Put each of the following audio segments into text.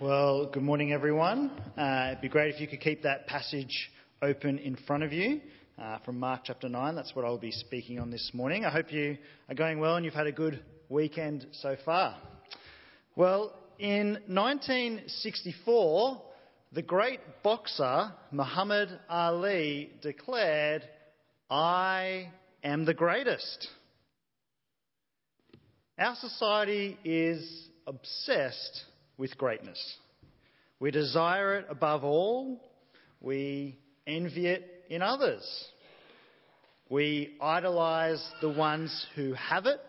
Well, good morning, everyone. Uh, it'd be great if you could keep that passage open in front of you uh, from Mark chapter 9. That's what I'll be speaking on this morning. I hope you are going well and you've had a good weekend so far. Well, in 1964, the great boxer Muhammad Ali declared, I am the greatest. Our society is obsessed with greatness. We desire it above all. We envy it in others. We idolize the ones who have it,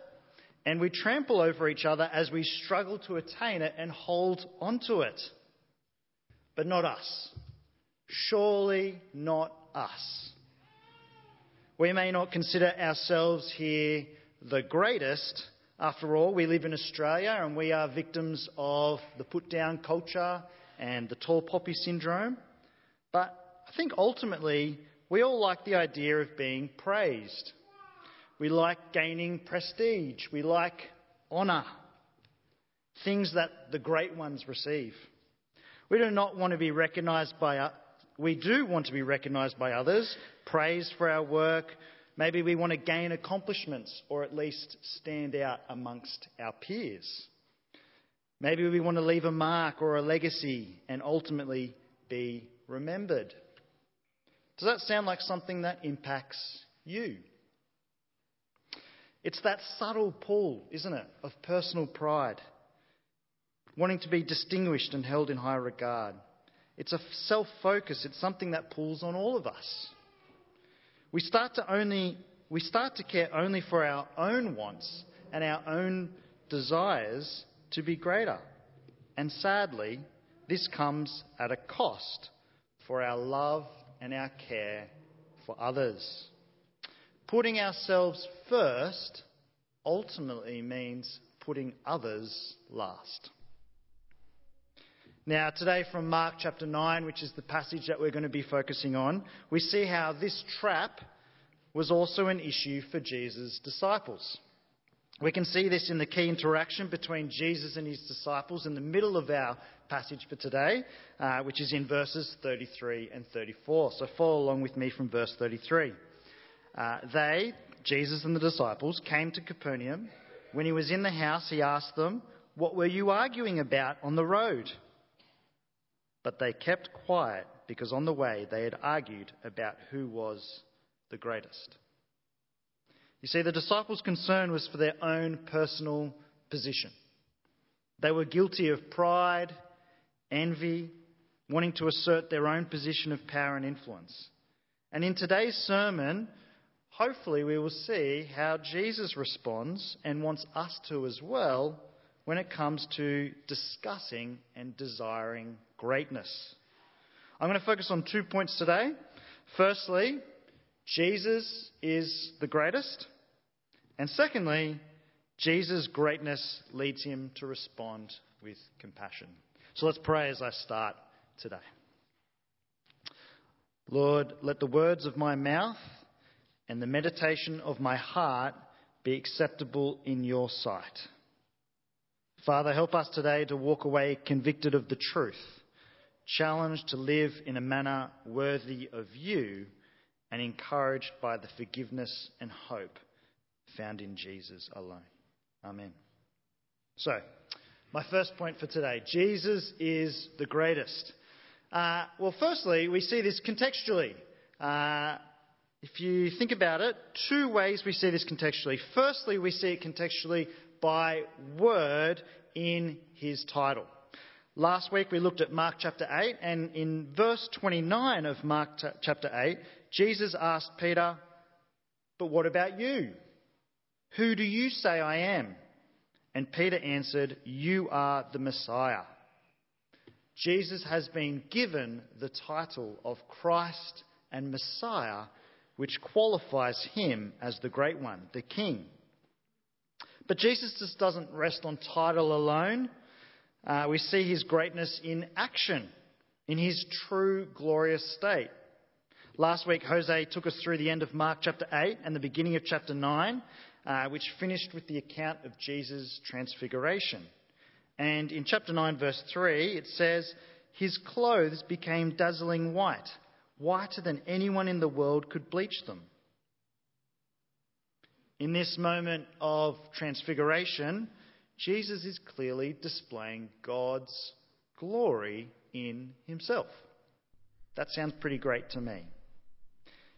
and we trample over each other as we struggle to attain it and hold onto it. But not us. Surely not us. We may not consider ourselves here the greatest, after all, we live in Australia and we are victims of the put down culture and the tall poppy syndrome. But I think ultimately we all like the idea of being praised. We like gaining prestige. We like honour. Things that the great ones receive. We do not want to be recognised by, we do want to be recognised by others, praised for our work, Maybe we want to gain accomplishments or at least stand out amongst our peers. Maybe we want to leave a mark or a legacy and ultimately be remembered. Does that sound like something that impacts you? It's that subtle pull, isn't it, of personal pride, wanting to be distinguished and held in high regard. It's a self focus, it's something that pulls on all of us. We start to only we start to care only for our own wants and our own desires to be greater. And sadly, this comes at a cost for our love and our care for others. Putting ourselves first ultimately means putting others last. Now, today from Mark chapter 9, which is the passage that we're going to be focusing on, we see how this trap was also an issue for Jesus' disciples. We can see this in the key interaction between Jesus and his disciples in the middle of our passage for today, uh, which is in verses 33 and 34. So follow along with me from verse 33. Uh, they, Jesus and the disciples, came to Capernaum. When he was in the house, he asked them, What were you arguing about on the road? But they kept quiet because on the way they had argued about who was the greatest. You see, the disciples' concern was for their own personal position. They were guilty of pride, envy, wanting to assert their own position of power and influence. And in today's sermon, hopefully we will see how Jesus responds and wants us to as well when it comes to discussing and desiring greatness. I'm going to focus on two points today. Firstly, Jesus is the greatest. And secondly, Jesus' greatness leads him to respond with compassion. So let's pray as I start today. Lord, let the words of my mouth and the meditation of my heart be acceptable in your sight. Father, help us today to walk away convicted of the truth challenged to live in a manner worthy of you, and encouraged by the forgiveness and hope found in Jesus alone. Amen. So, my first point for today Jesus is the greatest. Uh, well, firstly, we see this contextually. Uh, if you think about it, two ways we see this contextually. Firstly, we see it contextually by word in his title. Last week we looked at Mark chapter 8, and in verse 29 of Mark t- chapter 8, Jesus asked Peter, But what about you? Who do you say I am? And Peter answered, You are the Messiah. Jesus has been given the title of Christ and Messiah, which qualifies him as the great one, the King. But Jesus just doesn't rest on title alone uh, we see his greatness in action, in his true glorious state. Last week, Jose took us through the end of Mark chapter 8 and the beginning of chapter 9, uh, which finished with the account of Jesus' transfiguration. And in chapter 9, verse 3, it says, His clothes became dazzling white, whiter than anyone in the world could bleach them. In this moment of transfiguration, Jesus is clearly displaying God's glory in himself. That sounds pretty great to me.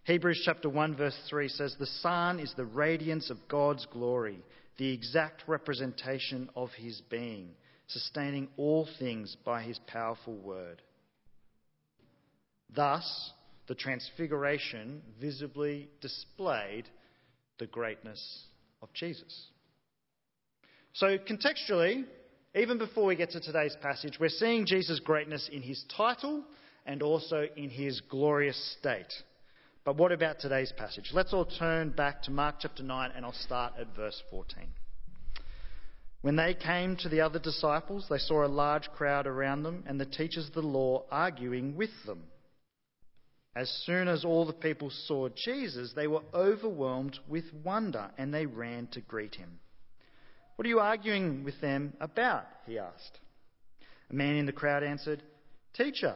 Hebrews chapter 1 verse 3 says, The Son is the radiance of God's glory, the exact representation of his being, sustaining all things by his powerful word. Thus, the transfiguration visibly displayed the greatness of Jesus. So, contextually, even before we get to today's passage, we're seeing Jesus' greatness in his title and also in his glorious state. But what about today's passage? Let's all turn back to Mark chapter 9 and I'll start at verse 14. When they came to the other disciples, they saw a large crowd around them and the teachers of the law arguing with them. As soon as all the people saw Jesus, they were overwhelmed with wonder and they ran to greet him. What are you arguing with them about? he asked. A man in the crowd answered, Teacher,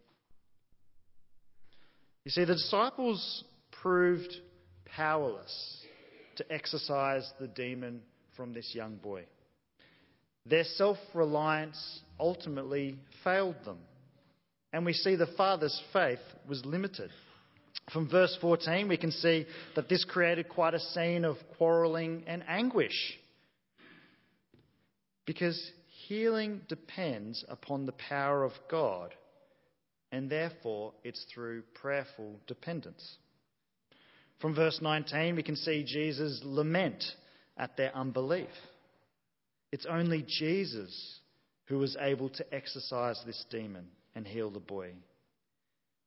You see, the disciples proved powerless to exorcise the demon from this young boy. Their self reliance ultimately failed them. And we see the father's faith was limited. From verse 14, we can see that this created quite a scene of quarreling and anguish. Because healing depends upon the power of God and therefore it's through prayerful dependence. From verse 19, we can see Jesus lament at their unbelief. It's only Jesus who was able to exorcise this demon and heal the boy.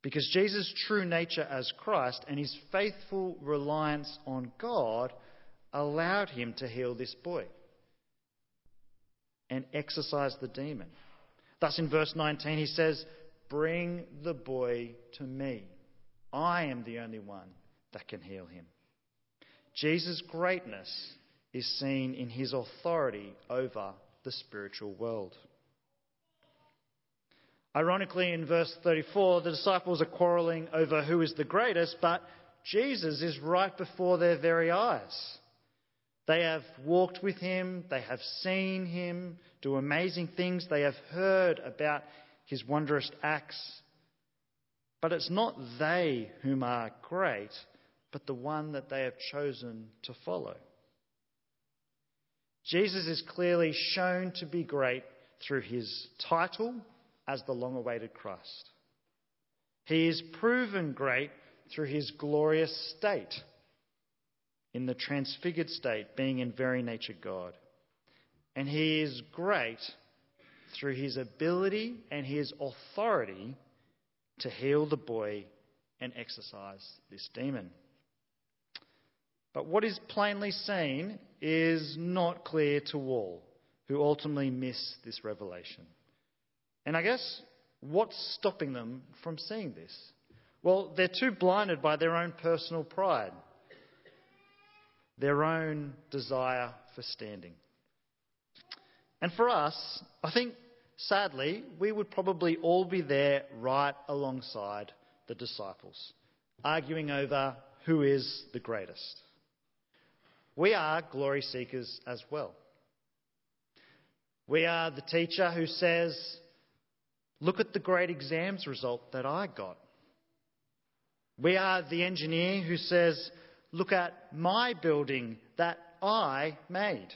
Because Jesus' true nature as Christ and his faithful reliance on God allowed him to heal this boy and exorcise the demon. Thus, in verse 19, he says, Bring the boy to me. I am the only one that can heal him. Jesus' greatness is seen in his authority over the spiritual world. Ironically, in verse 34, the disciples are quarreling over who is the greatest, but Jesus is right before their very eyes. They have walked with him, they have seen him do amazing things, they have heard about his wondrous acts. But it's not they whom are great, but the one that they have chosen to follow. Jesus is clearly shown to be great through his title as the long awaited Christ. He is proven great through his glorious state, in the transfigured state, being in very nature God. And he is great through his ability and his authority to heal the boy and exorcise this demon. But what is plainly seen is not clear to all who ultimately miss this revelation. And I guess what's stopping them from seeing this? Well, they're too blinded by their own personal pride, their own desire for standing. And for us, I think Sadly, we would probably all be there right alongside the disciples, arguing over who is the greatest. We are glory seekers as well. We are the teacher who says, Look at the great exams result that I got. We are the engineer who says, Look at my building that I made.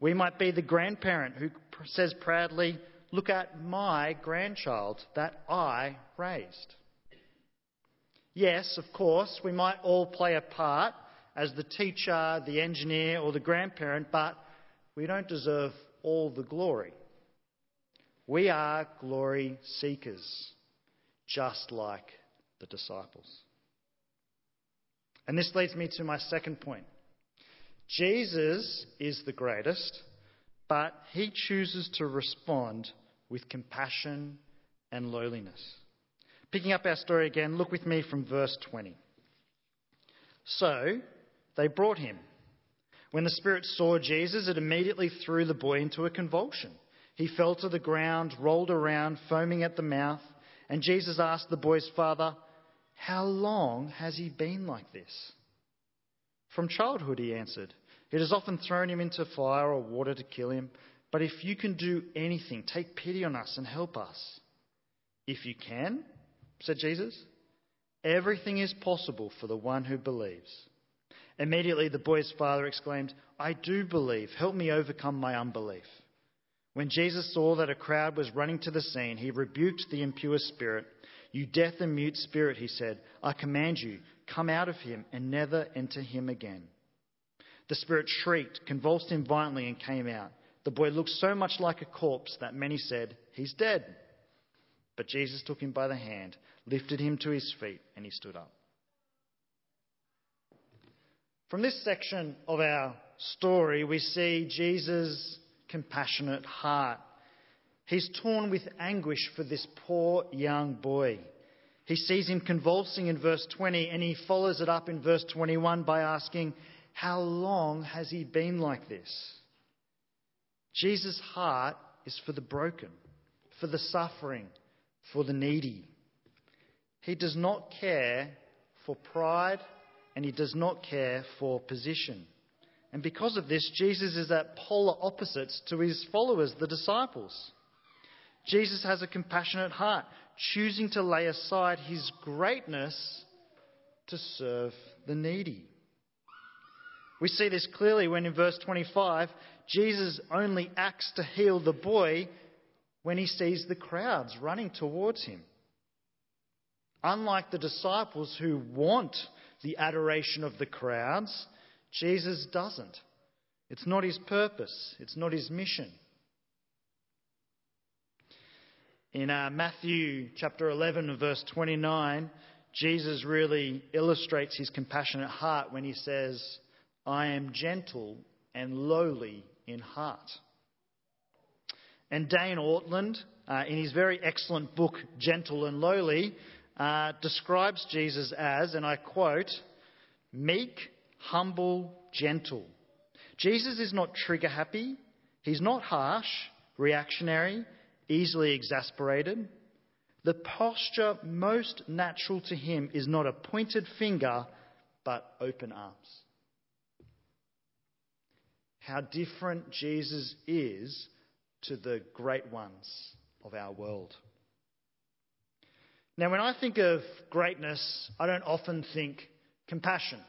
We might be the grandparent who says proudly, Look at my grandchild that I raised. Yes, of course, we might all play a part as the teacher, the engineer, or the grandparent, but we don't deserve all the glory. We are glory seekers, just like the disciples. And this leads me to my second point. Jesus is the greatest, but he chooses to respond with compassion and lowliness. Picking up our story again, look with me from verse 20. So they brought him. When the Spirit saw Jesus, it immediately threw the boy into a convulsion. He fell to the ground, rolled around, foaming at the mouth, and Jesus asked the boy's father, How long has he been like this? From childhood, he answered. It has often thrown him into fire or water to kill him. But if you can do anything, take pity on us and help us. If you can, said Jesus, everything is possible for the one who believes. Immediately the boy's father exclaimed, I do believe. Help me overcome my unbelief. When Jesus saw that a crowd was running to the scene, he rebuked the impure spirit. You deaf and mute spirit, he said, I command you, come out of him and never enter him again. The spirit shrieked, convulsed him violently, and came out. The boy looked so much like a corpse that many said, He's dead. But Jesus took him by the hand, lifted him to his feet, and he stood up. From this section of our story, we see Jesus' compassionate heart. He's torn with anguish for this poor young boy. He sees him convulsing in verse 20, and he follows it up in verse 21 by asking, How long has he been like this? Jesus' heart is for the broken, for the suffering, for the needy. He does not care for pride and he does not care for position. And because of this, Jesus is at polar opposites to his followers, the disciples. Jesus has a compassionate heart, choosing to lay aside his greatness to serve the needy. We see this clearly when in verse 25, Jesus only acts to heal the boy when he sees the crowds running towards him. Unlike the disciples who want the adoration of the crowds, Jesus doesn't. It's not his purpose, it's not his mission. In uh, Matthew chapter 11, verse 29, Jesus really illustrates his compassionate heart when he says, I am gentle and lowly in heart. And Dane Ortlund, uh, in his very excellent book, Gentle and Lowly, uh, describes Jesus as, and I quote, meek, humble, gentle. Jesus is not trigger happy. He's not harsh, reactionary, easily exasperated. The posture most natural to him is not a pointed finger, but open arms how different Jesus is to the great ones of our world. Now, when I think of greatness, I don't often think compassion.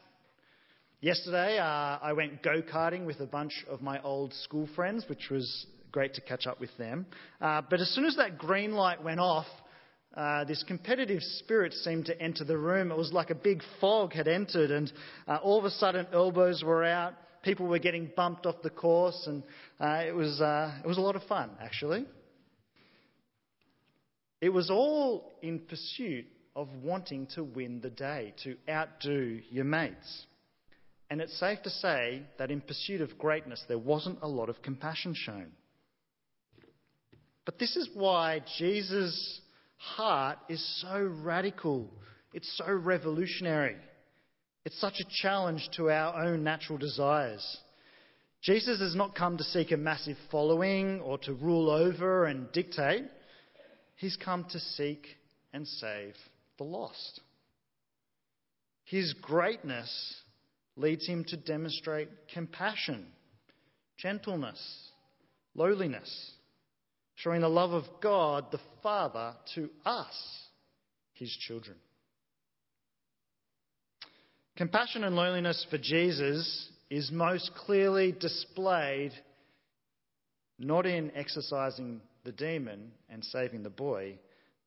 Yesterday, uh, I went go karting with a bunch of my old school friends, which was great to catch up with them. Uh, but as soon as that green light went off, uh, this competitive spirit seemed to enter the room. It was like a big fog had entered, and uh, all of a sudden, elbows were out, people were getting bumped off the course, and uh, it, was, uh, it was a lot of fun, actually. It was all in pursuit of wanting to win the day, to outdo your mates. And it's safe to say that in pursuit of greatness, there wasn't a lot of compassion shown. But this is why Jesus' heart is so radical, it's so revolutionary. It's such a challenge to our own natural desires. Jesus has not come to seek a massive following or to rule over and dictate. He's come to seek and save the lost. His greatness leads him to demonstrate compassion, gentleness, lowliness, showing the love of God the Father to us, his children. Compassion and loneliness for Jesus is most clearly displayed not in exorcising the demon and saving the boy,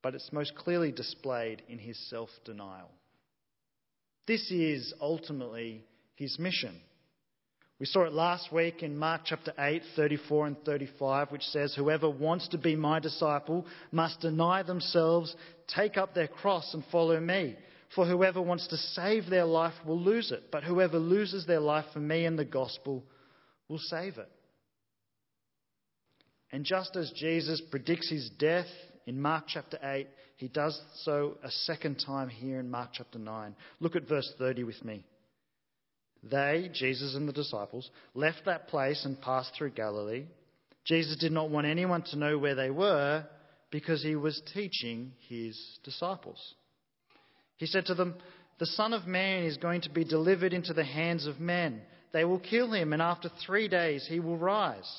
but it's most clearly displayed in his self denial. This is ultimately his mission. We saw it last week in Mark chapter 8, 34 and 35, which says, Whoever wants to be my disciple must deny themselves, take up their cross, and follow me. For whoever wants to save their life will lose it, but whoever loses their life for me and the gospel will save it. And just as Jesus predicts his death in Mark chapter 8, he does so a second time here in Mark chapter 9. Look at verse 30 with me. They, Jesus and the disciples, left that place and passed through Galilee. Jesus did not want anyone to know where they were because he was teaching his disciples. He said to them, The Son of Man is going to be delivered into the hands of men. They will kill him, and after three days he will rise.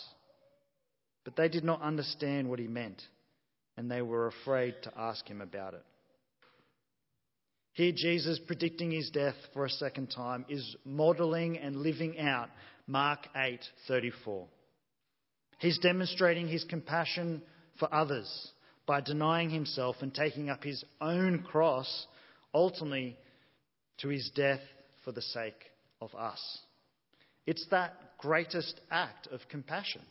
But they did not understand what he meant, and they were afraid to ask him about it. Here, Jesus, predicting his death for a second time, is modeling and living out Mark 8:34. He's demonstrating his compassion for others by denying himself and taking up his own cross, ultimately to his death for the sake of us. It's that greatest act of compassion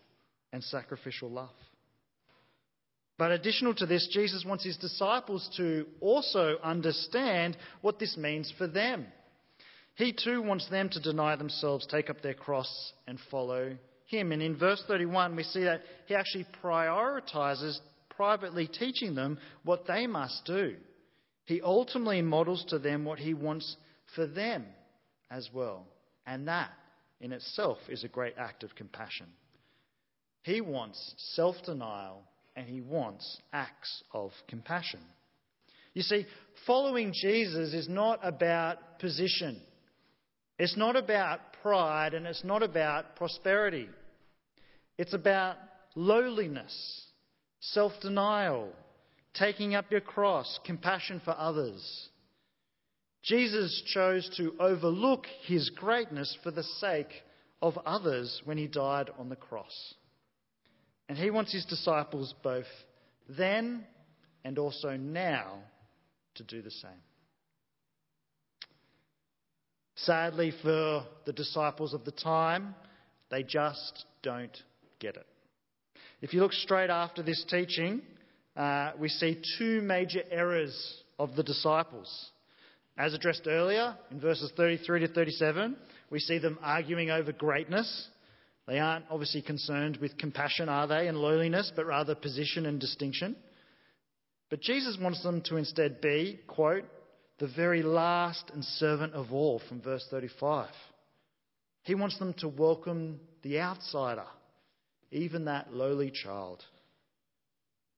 and sacrificial love. But additional to this, Jesus wants his disciples to also understand what this means for them. He too wants them to deny themselves, take up their cross, and follow him. And in verse 31, we see that he actually prioritizes privately teaching them what they must do. He ultimately models to them what he wants for them as well. And that in itself is a great act of compassion. He wants self denial and he wants acts of compassion. You see, following Jesus is not about position, it's not about pride, and it's not about prosperity. It's about lowliness, self denial, taking up your cross, compassion for others. Jesus chose to overlook his greatness for the sake of others when he died on the cross. And he wants his disciples both then and also now to do the same. Sadly, for the disciples of the time, they just don't get it. If you look straight after this teaching, uh, we see two major errors of the disciples. As addressed earlier in verses 33 to 37, we see them arguing over greatness they aren't obviously concerned with compassion, are they, and lowliness, but rather position and distinction. But Jesus wants them to instead be, quote, the very last and servant of all, from verse 35. He wants them to welcome the outsider, even that lowly child.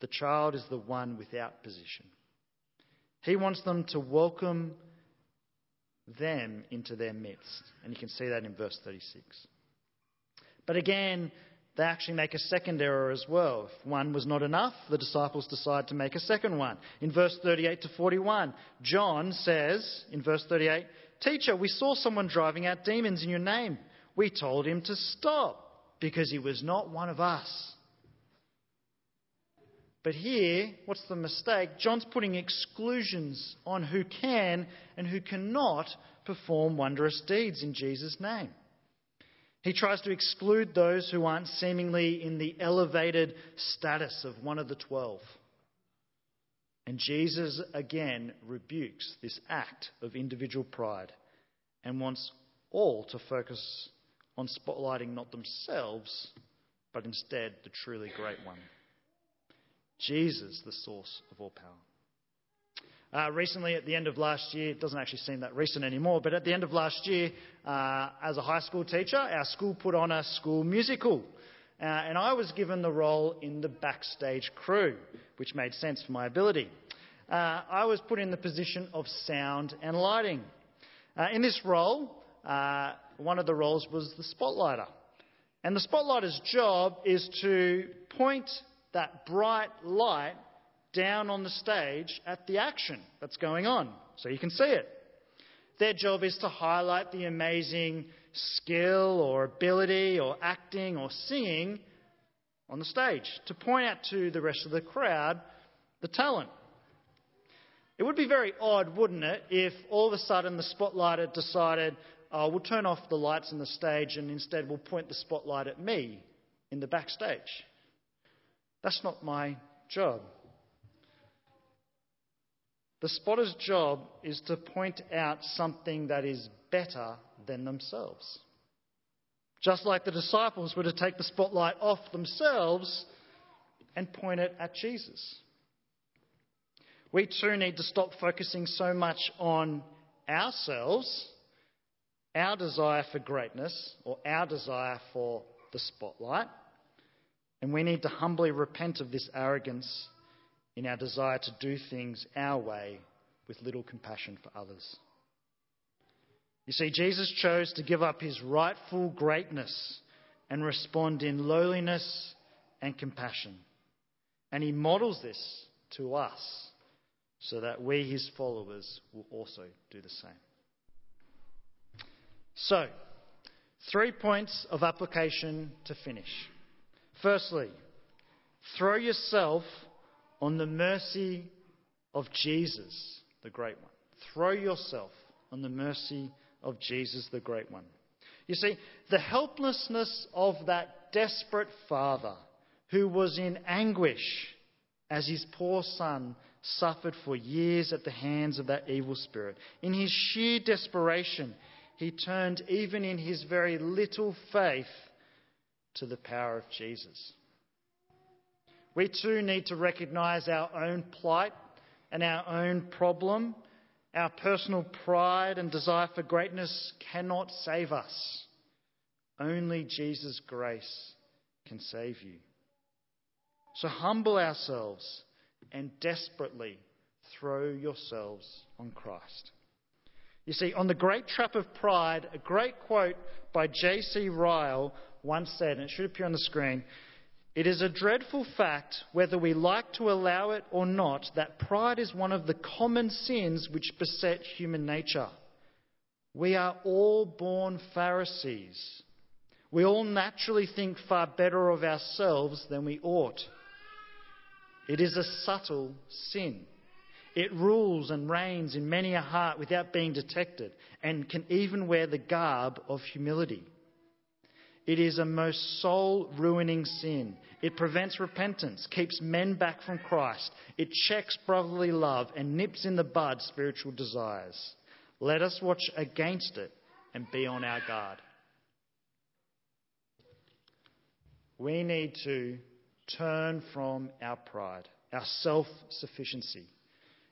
The child is the one without position. He wants them to welcome them into their midst. And you can see that in verse 36. But again, they actually make a second error as well. If one was not enough, the disciples decide to make a second one. In verse 38 to 41, John says, in verse 38, Teacher, we saw someone driving out demons in your name. We told him to stop because he was not one of us. But here, what's the mistake? John's putting exclusions on who can and who cannot perform wondrous deeds in Jesus' name. He tries to exclude those who aren't seemingly in the elevated status of one of the twelve. And Jesus again rebukes this act of individual pride and wants all to focus on spotlighting not themselves, but instead the truly great one. Jesus, the source of all power. Uh, recently, at the end of last year, it doesn't actually seem that recent anymore, but at the end of last year, uh, as a high school teacher, our school put on a school musical. Uh, and I was given the role in the backstage crew, which made sense for my ability. Uh, I was put in the position of sound and lighting. Uh, in this role, uh, one of the roles was the spotlighter. And the spotlighter's job is to point that bright light down on the stage at the action that's going on so you can see it. Their job is to highlight the amazing skill or ability or acting or singing on the stage, to point out to the rest of the crowd the talent. It would be very odd, wouldn't it, if all of a sudden the spotlighter decided, oh, we'll turn off the lights in the stage and instead we'll point the spotlight at me in the backstage. That's not my job. The spotter's job is to point out something that is better than themselves. Just like the disciples were to take the spotlight off themselves and point it at Jesus. We too need to stop focusing so much on ourselves, our desire for greatness, or our desire for the spotlight, and we need to humbly repent of this arrogance in our desire to do things our way with little compassion for others. You see, Jesus chose to give up his rightful greatness and respond in lowliness and compassion. And he models this to us so that we, his followers, will also do the same. So, three points of application to finish. Firstly, throw yourself on the mercy of Jesus, the great one. Throw yourself on the mercy of Jesus, the great one. You see, the helplessness of that desperate father who was in anguish as his poor son suffered for years at the hands of that evil spirit. In his sheer desperation, he turned, even in his very little faith, to the power of Jesus. We too need to recognize our own plight and our own problem. Our personal pride and desire for greatness cannot save us. Only Jesus' grace can save you. So humble ourselves and desperately throw yourselves on Christ. You see, on the great trap of pride, a great quote by J.C. Ryle once said, and it should appear on the screen It is a dreadful fact, whether we like to allow it or not, that pride is one of the common sins which beset human nature. We are all born Pharisees. We all naturally think far better of ourselves than we ought. It is a subtle sin. It rules and reigns in many a heart without being detected and can even wear the garb of humility. It is a most soul ruining sin. It prevents repentance, keeps men back from Christ. It checks brotherly love and nips in the bud spiritual desires. Let us watch against it and be on our guard. We need to turn from our pride, our self sufficiency,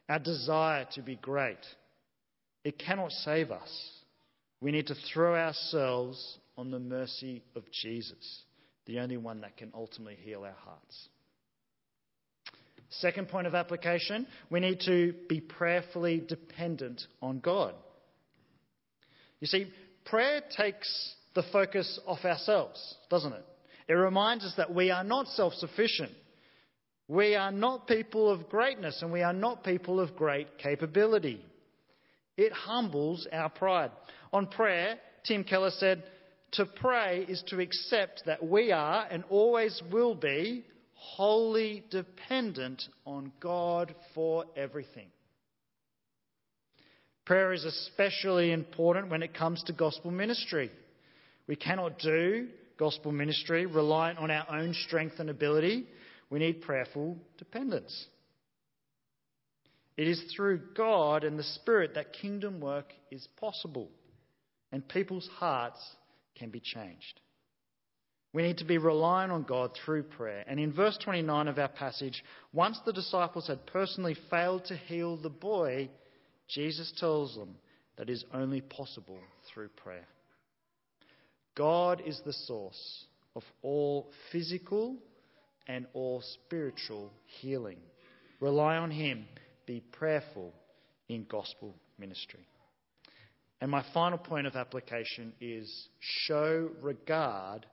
our desire to be great. It cannot save us. We need to throw ourselves on the mercy of Jesus, the only one that can ultimately heal our hearts. Second point of application, we need to be prayerfully dependent on God. You see, prayer takes the focus off ourselves, doesn't it? It reminds us that we are not self sufficient. We are not people of greatness and we are not people of great capability. It humbles our pride. On prayer, Tim Keller said, to pray is to accept that we are and always will be wholly dependent on God for everything. Prayer is especially important when it comes to gospel ministry. We cannot do gospel ministry reliant on our own strength and ability. We need prayerful dependence. It is through God and the Spirit that kingdom work is possible and people's hearts can be changed. We need to be reliant on God through prayer. And in verse 29 of our passage, once the disciples had personally failed to heal the boy, Jesus tells them that is only possible through prayer. God is the source of all physical and all spiritual healing. Rely on Him. Be prayerful in gospel ministry. And my final point of application is show regard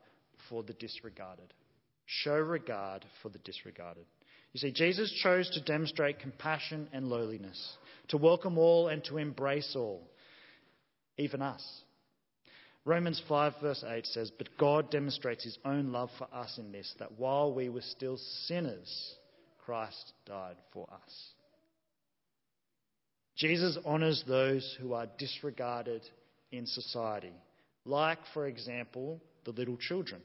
for the disregarded. Show regard for the disregarded. You see, Jesus chose to demonstrate compassion and lowliness, to welcome all and to embrace all, even us. Romans 5, verse 8 says, But God demonstrates his own love for us in this, that while we were still sinners, Christ died for us. Jesus honours those who are disregarded, in society, like, for example, the little children?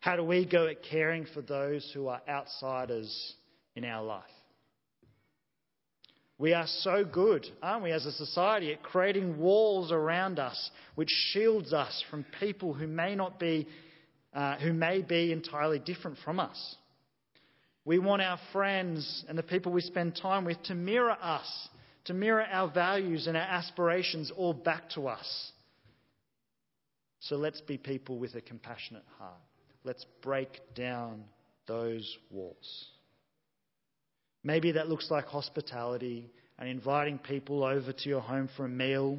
How do we go at caring for those who are outsiders in our life? We are so good, aren't we, as a society, at creating walls around us which shields us from people who may not be, uh, who may be entirely different from us. We want our friends and the people we spend time with to mirror us, to mirror our values and our aspirations all back to us. So let's be people with a compassionate heart. Let's break down those walls. Maybe that looks like hospitality and inviting people over to your home for a meal,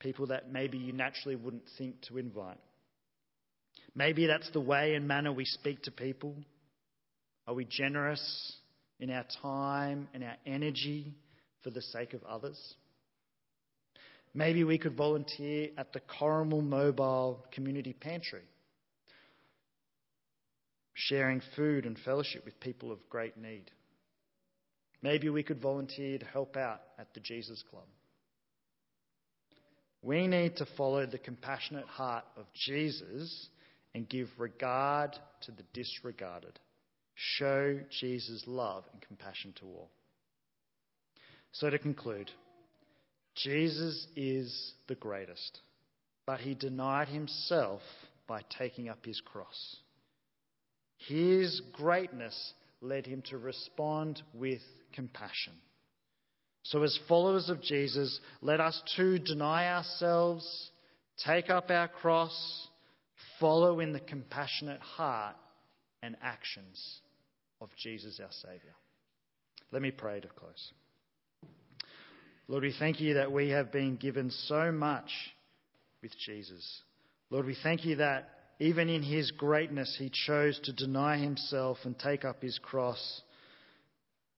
people that maybe you naturally wouldn't think to invite. Maybe that's the way and manner we speak to people. Are we generous in our time and our energy for the sake of others? Maybe we could volunteer at the Corrimal Mobile Community Pantry, sharing food and fellowship with people of great need. Maybe we could volunteer to help out at the Jesus Club. We need to follow the compassionate heart of Jesus and give regard to the disregarded. Show Jesus' love and compassion to all. So, to conclude, Jesus is the greatest, but he denied himself by taking up his cross. His greatness led him to respond with compassion. So, as followers of Jesus, let us too deny ourselves, take up our cross, follow in the compassionate heart and actions of Jesus our Saviour. Let me pray to close. Lord, we thank you that we have been given so much with Jesus. Lord, we thank you that even in his greatness, he chose to deny himself and take up his cross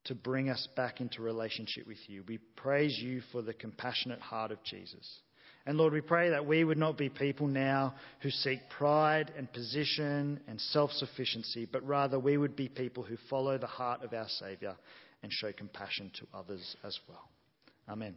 to bring us back into relationship with you. We praise you for the compassionate heart of Jesus. And Lord, we pray that we would not be people now who seek pride and position and self sufficiency, but rather we would be people who follow the heart of our Saviour and show compassion to others as well. Amen.